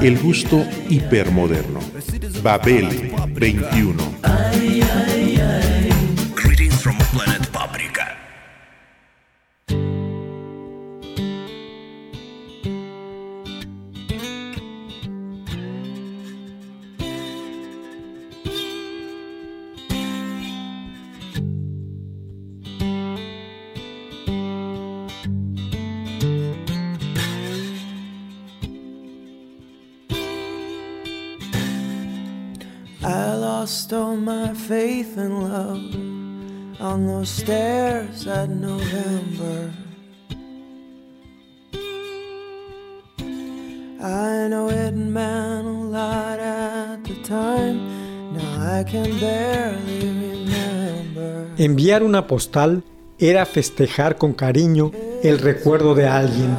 El gusto hipermoderno. Babel 21. Lost all my faith and love on those stairs that November. I know it meant a lot at the time. Now I can barely remember. Enviar una postal era festejar con cariño el recuerdo de alguien,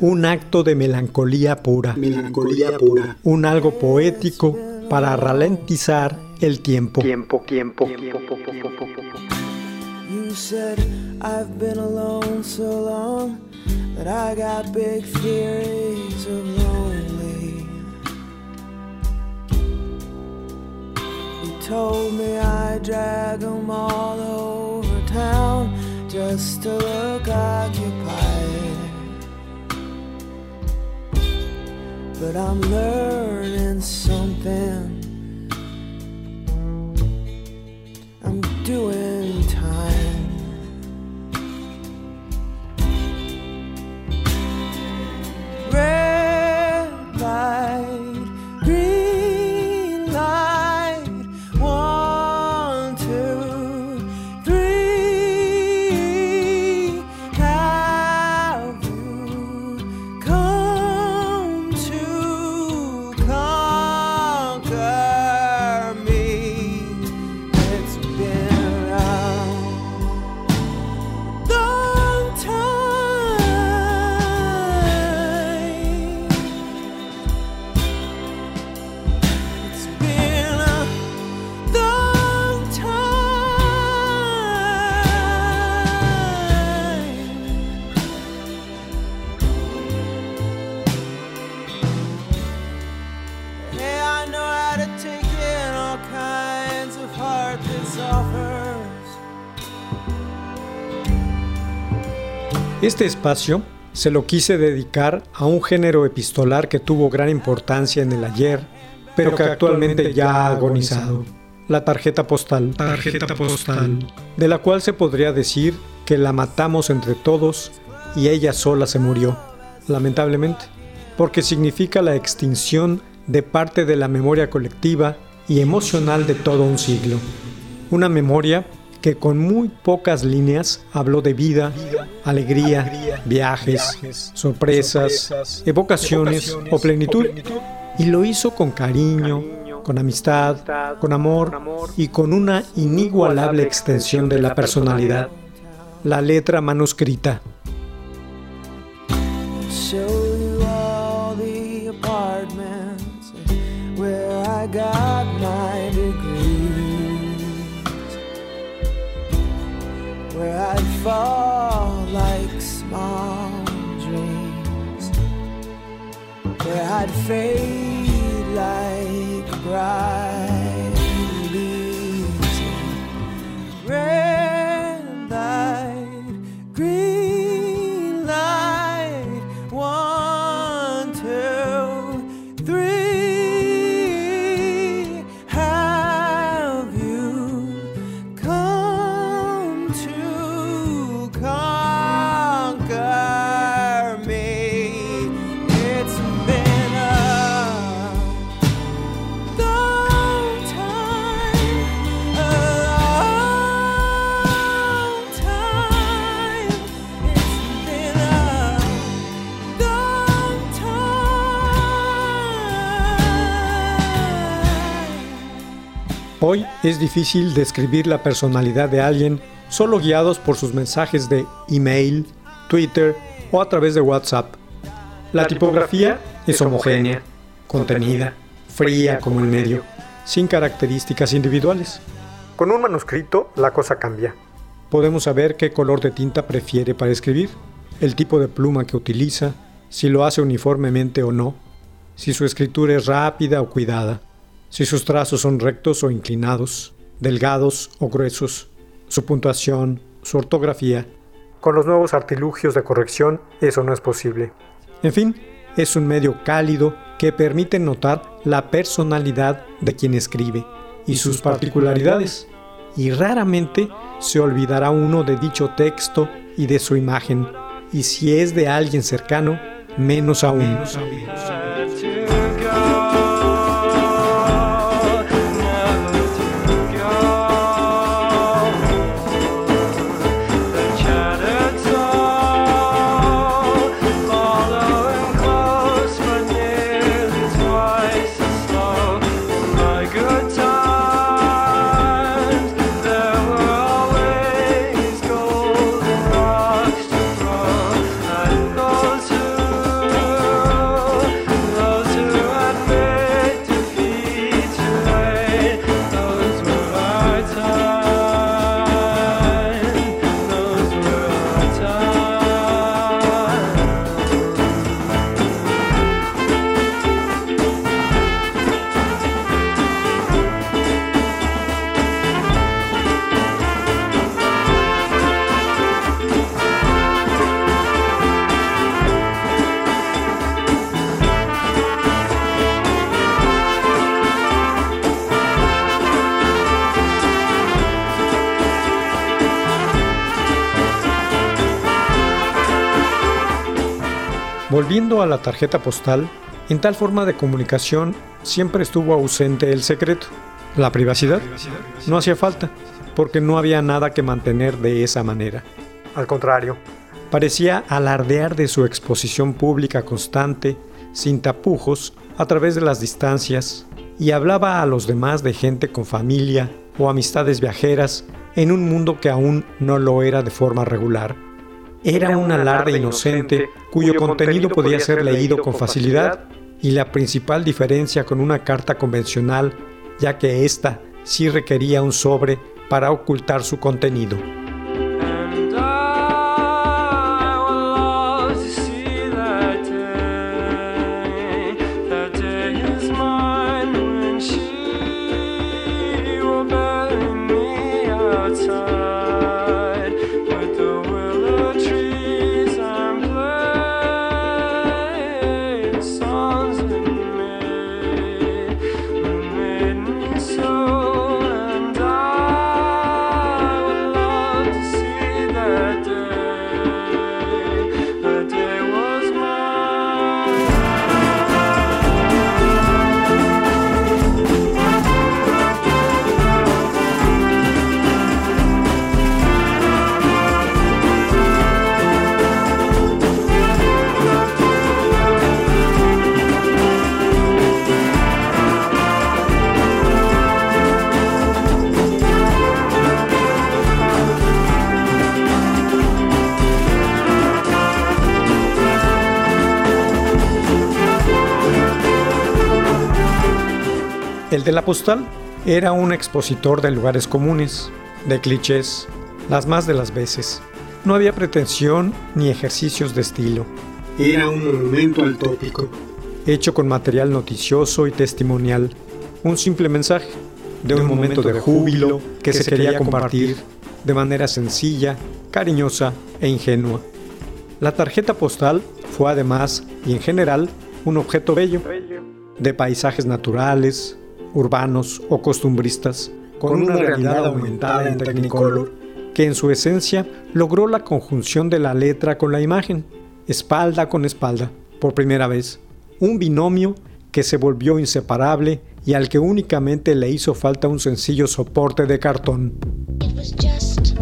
un acto de melancolía pura, Melancolía pura. un algo poético para ralentizar el tiempo. Tiempo, tiempo, You said I've been alone so long that I got big theories of lonely. You told me I drag them all over town just to look occupied. But I'm learning something. Este espacio se lo quise dedicar a un género epistolar que tuvo gran importancia en el ayer, pero que actualmente ya ha agonizado. La tarjeta postal. Tarjeta postal. de la cual se podría decir que la matamos entre todos y ella sola se murió, lamentablemente, porque significa la extinción de parte de la memoria colectiva y emocional de todo un siglo. Una memoria que con muy pocas líneas habló de vida, alegría, viajes, sorpresas, evocaciones o plenitud, y lo hizo con cariño, con amistad, con amor y con una inigualable extensión de la personalidad. La letra manuscrita. show you all the apartments where I got fall like small dreams, where I'd fade like bright leaves. Red light, green light, one, two, three. Have you come to es difícil describir la personalidad de alguien solo guiados por sus mensajes de email, Twitter o a través de WhatsApp. La tipografía es homogénea, contenida, fría como el medio, sin características individuales. Con un manuscrito la cosa cambia. Podemos saber qué color de tinta prefiere para escribir, el tipo de pluma que utiliza, si lo hace uniformemente o no, si su escritura es rápida o cuidada, si sus trazos son rectos o inclinados, delgados o gruesos, su puntuación, su ortografía. Con los nuevos artilugios de corrección eso no es posible. En fin, es un medio cálido que permite notar la personalidad de quien escribe y sus particularidades, y raramente se olvidará uno de dicho texto y de su imagen, y si es de alguien cercano, menos aún. Volviendo a la tarjeta postal, en tal forma de comunicación siempre estuvo ausente el secreto. La privacidad no hacía falta, porque no había nada que mantener de esa manera. Al contrario, parecía alardear de su exposición pública constante, sin tapujos, a través de las distancias, y hablaba a los demás de gente con familia o amistades viajeras en un mundo que aún no lo era de forma regular. Era un alarde inocente cuyo contenido podía ser leído con facilidad y la principal diferencia con una carta convencional, ya que ésta sí requería un sobre para ocultar su contenido. El de la postal era un expositor de lugares comunes, de clichés, las más de las veces. No había pretensión ni ejercicios de estilo. Era un monumento al tópico. Hecho con material noticioso y testimonial. Un simple mensaje de un, momento, de júbilo que, se quería compartir de manera sencilla, cariñosa e ingenua. La tarjeta postal fue además y en general un objeto bello, de paisajes naturales, urbanos o costumbristas, con una realidad aumentada en Technicolor, que en su esencia logró la conjunción de la letra con la imagen, espalda con espalda, por primera vez, un binomio que se volvió inseparable y al que únicamente le hizo falta un sencillo soporte de cartón. It was just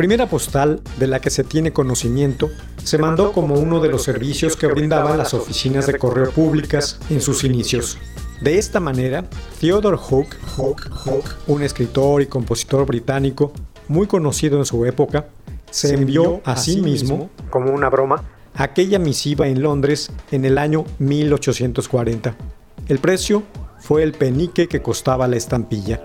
primera postal de la que se tiene conocimiento se mandó como uno de los servicios que brindaban las oficinas de correo públicas en sus inicios. De esta manera, Theodore Hook, un escritor y compositor británico muy conocido en su época, se envió a sí mismo, como una broma, aquella misiva en Londres en el año 1840. El precio fue el penique que costaba la estampilla.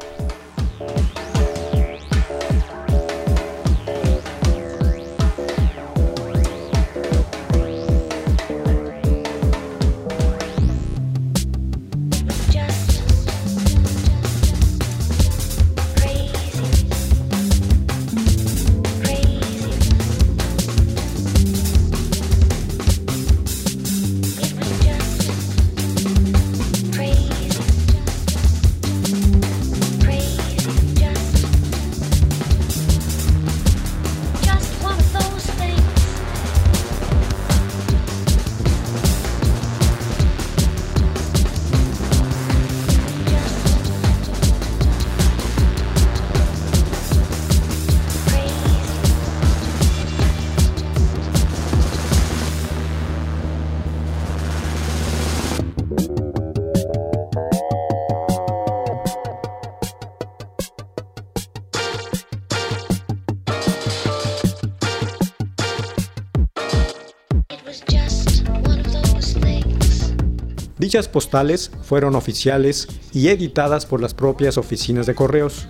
Dichas postales fueron oficiales y editadas por las propias oficinas de correos.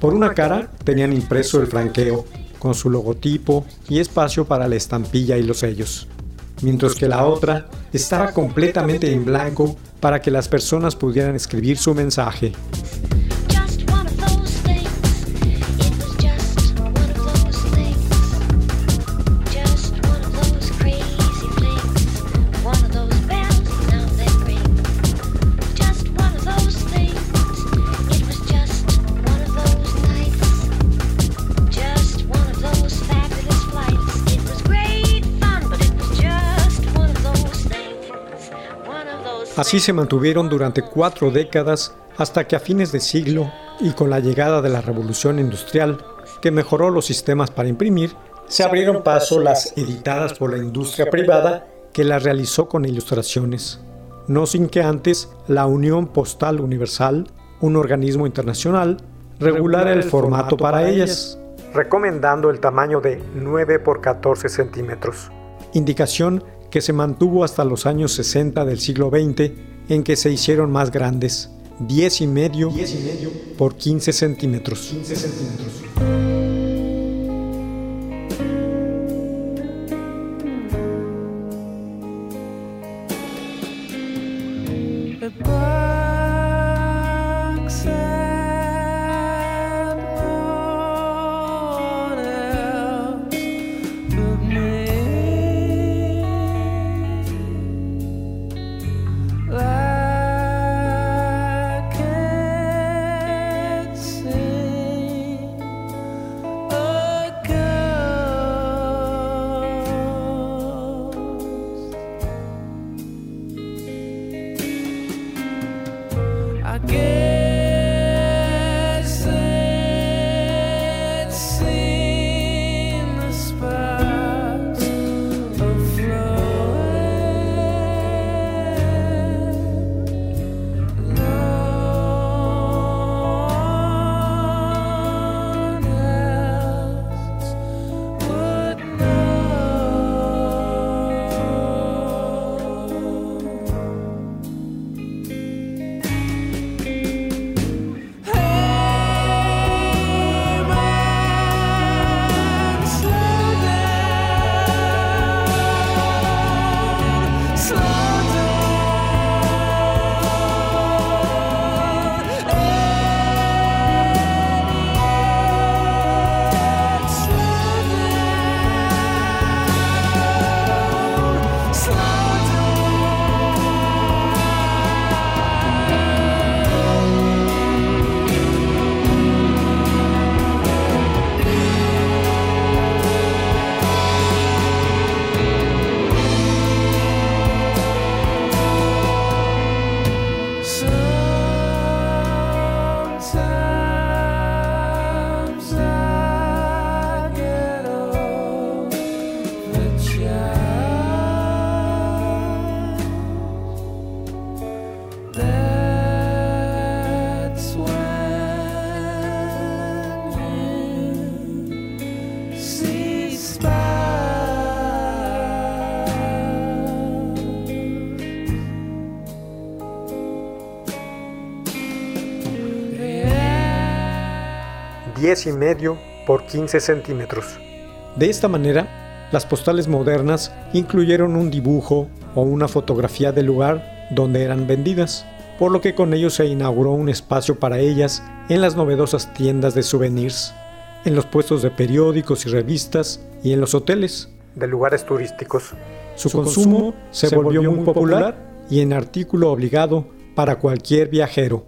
Por una cara tenían impreso el franqueo, con su logotipo y espacio para la estampilla y los sellos, mientras que la otra estaba completamente en blanco para que las personas pudieran escribir su mensaje. Así se mantuvieron durante cuatro décadas hasta que a fines de siglo y con la llegada de la revolución industrial, que mejoró los sistemas para imprimir, se abrieron paso las editadas por la industria privada que las realizó con ilustraciones, no sin que antes la Unión Postal Universal, un organismo internacional, regulara el formato para ellas, recomendando el tamaño de 9 por 14 centímetros, indicación que se mantuvo hasta los años 60 del siglo XX, en que se hicieron más grandes, 10 y medio, por 15 centímetros. 15 centímetros. 10 y medio por 15 centímetros. De esta manera, las postales modernas incluyeron un dibujo o una fotografía del lugar donde eran vendidas, por lo que con ello se inauguró un espacio para ellas en las novedosas tiendas de souvenirs, en los puestos de periódicos y revistas y en los hoteles de lugares turísticos. Su, consumo, se, volvió, muy popular y en artículo obligado para cualquier viajero.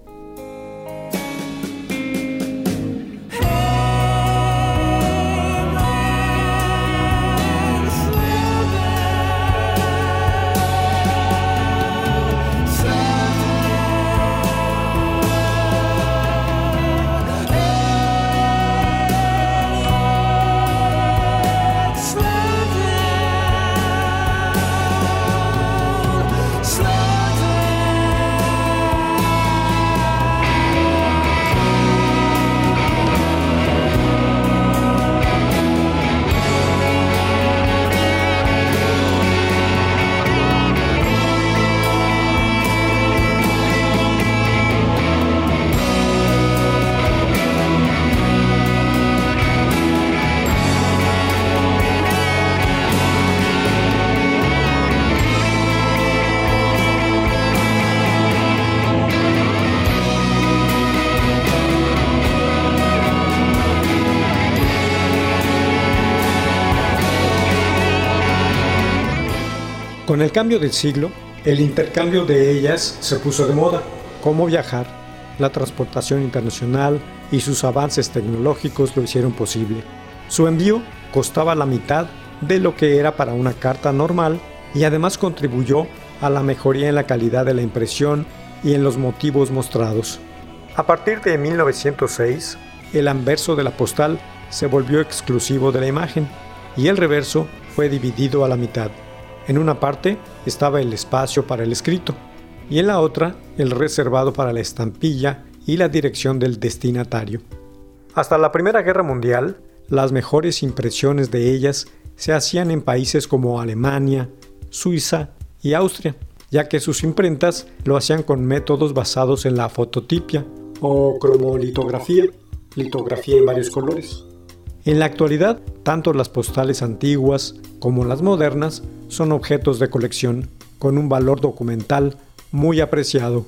El cambio del siglo, el intercambio de ellas se puso de moda. Cómo viajar, la transportación internacional y sus avances tecnológicos lo hicieron posible. Su envío costaba la mitad de lo que era para una carta normal y además contribuyó a la mejoría en la calidad de la impresión y en los motivos mostrados. A partir de 1906, el anverso de la postal se volvió exclusivo de la imagen y el reverso fue dividido a la mitad. En una parte estaba el espacio para el escrito y en la otra el reservado para la estampilla y la dirección del destinatario. Hasta la Primera Guerra Mundial, las mejores impresiones de ellas se hacían en países como Alemania, Suiza y Austria, ya que sus imprentas lo hacían con métodos basados en la fototipia o cromolitografía, litografía en varios colores. En la actualidad, tanto las postales antiguas como las modernas son objetos de colección con un valor documental muy apreciado.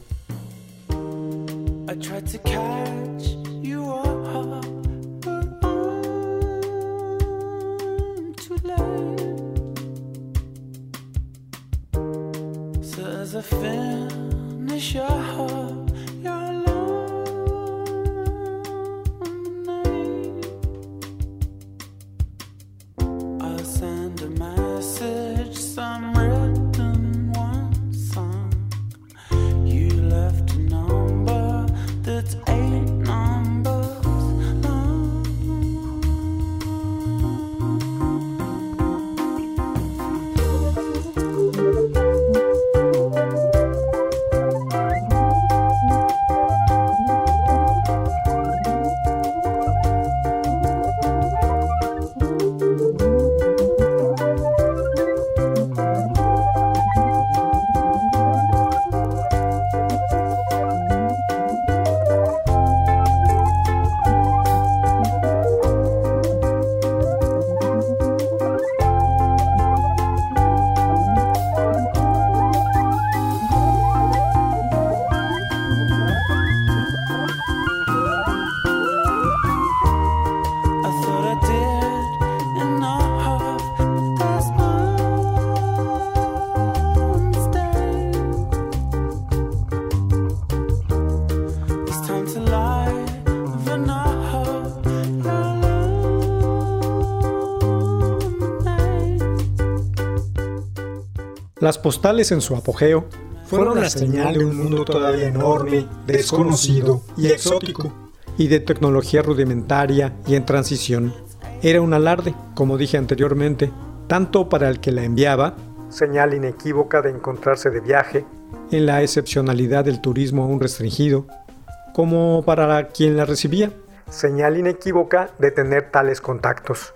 Las postales en su apogeo fueron la señal de un mundo todavía enorme, desconocido y exótico, y de tecnología rudimentaria y en transición. Era un alarde, como dije anteriormente, tanto para el que la enviaba, señal inequívoca de encontrarse de viaje, en la excepcionalidad del turismo aún restringido, como para quien la recibía, señal inequívoca de tener tales contactos.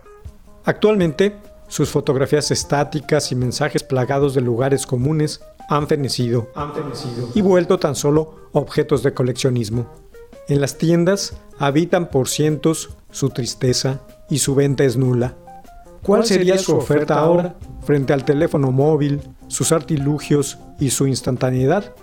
Actualmente, sus fotografías estáticas y mensajes plagados de lugares comunes han fenecido, y vuelto tan solo objetos de coleccionismo. En las tiendas habitan por cientos su tristeza y su venta es nula. ¿Cuál sería su oferta ahora frente al teléfono móvil, sus artilugios y su instantaneidad,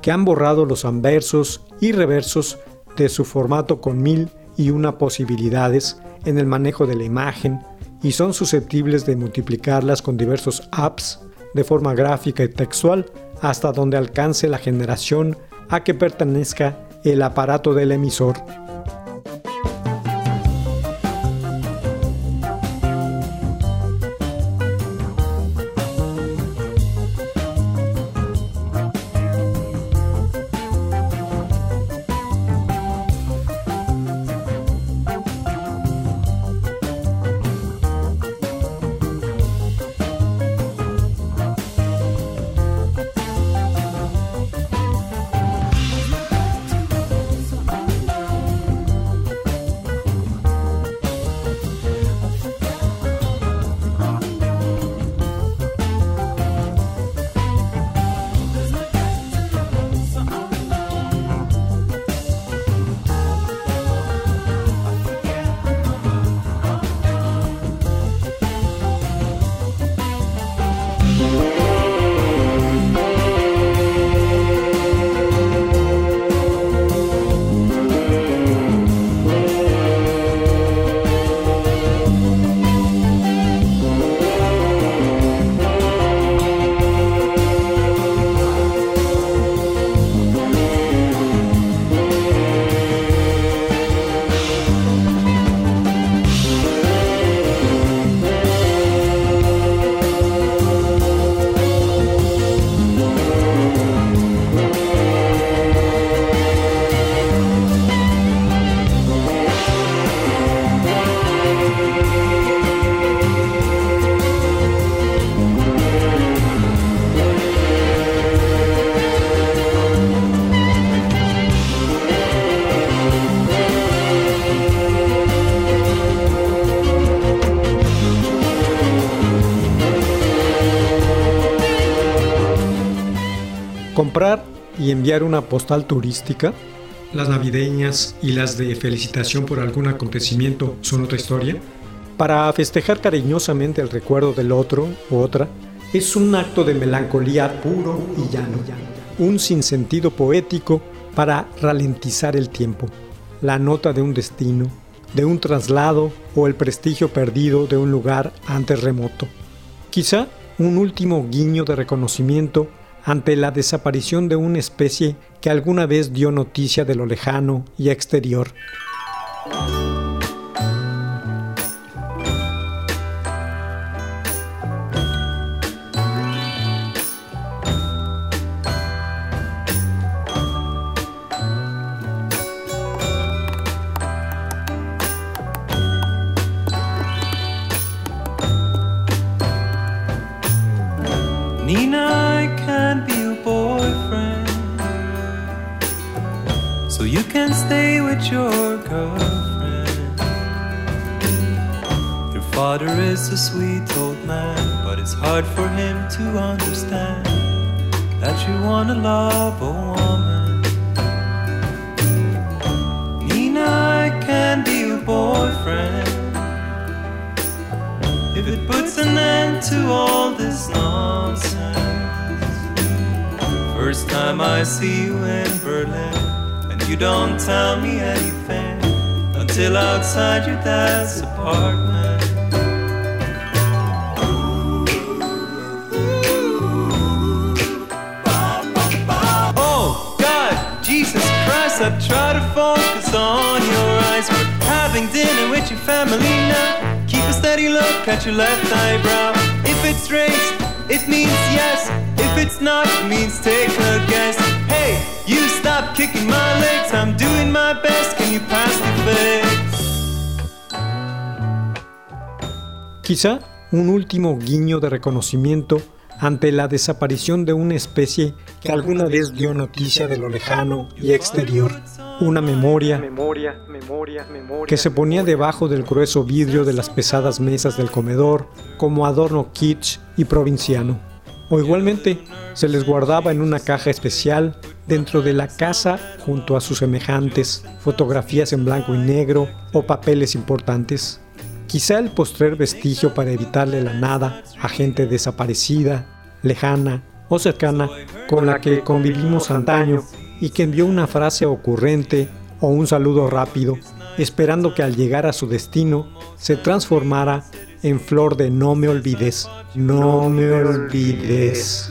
que han borrado los anversos y reversos de su formato con mil y una posibilidades en el manejo de la imagen y son susceptibles de multiplicarlas con diversos apps de forma gráfica y textual hasta donde alcance la generación a que pertenezca el aparato del emisor. Comprar y enviar una postal turística, las navideñas y las de felicitación por algún acontecimiento son otra historia. Para festejar cariñosamente el recuerdo del otro u otra, es un acto de melancolía puro y llano, un sinsentido poético para ralentizar el tiempo, la nota de un destino, de un traslado o el prestigio perdido de un lugar antes remoto. Quizá un último guiño de reconocimiento ante la desaparición de una especie que alguna vez dio noticia de lo lejano y exterior. Is a sweet old man, but it's hard for him to understand that you wanna love a woman. Nina, can be your boyfriend if it puts an end to all this nonsense. First time I see you in Berlin, you don't tell me anything until outside your dad's apartment. Oh God, Jesus Christ, I try to focus on your eyes. We're having dinner with your family now. Keep a steady look at your left eyebrow. If it's raised, it means yes. If it's not, it means take a guess. Hey, stop kicking my legs. I'm doing my best. Can you pass the face? Quizá un último guiño de reconocimiento ante la desaparición de una especie que alguna vez dio noticia de lo lejano y exterior, una memoria, que se ponía debajo del grueso vidrio de las pesadas mesas del comedor como adorno kitsch y provinciano, o igualmente se les guardaba en una caja especial dentro de la casa junto a sus semejantes, fotografías en blanco y negro o papeles importantes. Quizá el postrer vestigio para evitarle la nada a gente desaparecida, lejana o cercana con la que convivimos antaño y que envió una frase ocurrente o un saludo rápido, esperando que al llegar a su destino se transformara en flor de no me olvides, no me olvides.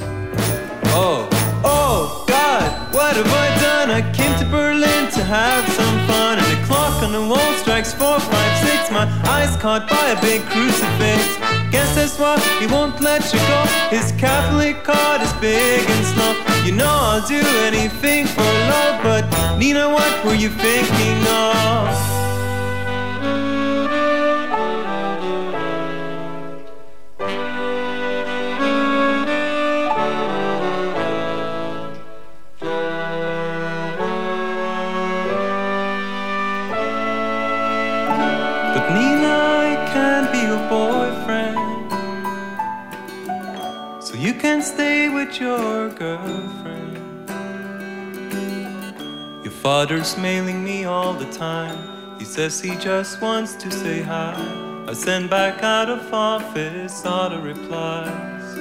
Oh, oh, God, what have I done? I came to Berlin to have some fun, and the clock on the wall strikes four, five, six. My eyes caught by a big crucifix. Guess that's why he won't let you go. His Catholic heart is big and slow. You know I'll do anything for love, but Nina, what were you thinking of? Can stay with your girlfriend. Your father's mailing me all the time. He says he just wants to say hi. I send back out of office the replies.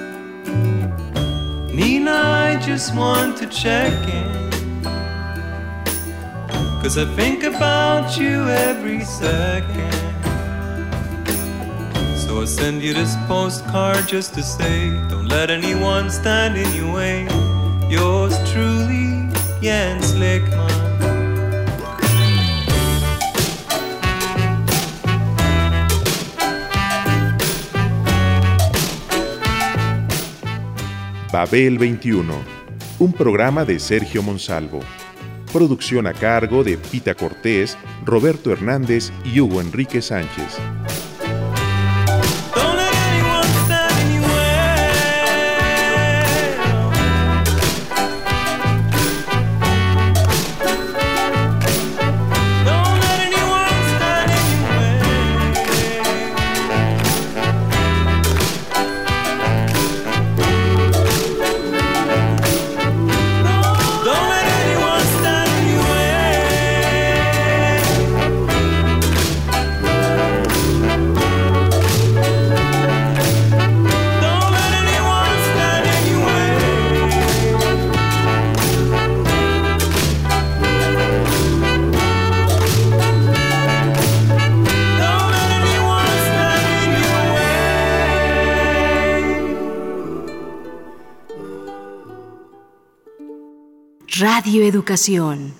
Nina, I just want to check in. Cause I think about you every second. So I send you this postcard just to say, don't let anyone stand in your way. Yours truly, Jens Lickman. Babel 21, un programa de Sergio Monsalvo. Producción a cargo de Pita Cortés, Roberto Hernández y Hugo Enrique Sánchez. Radio Educación.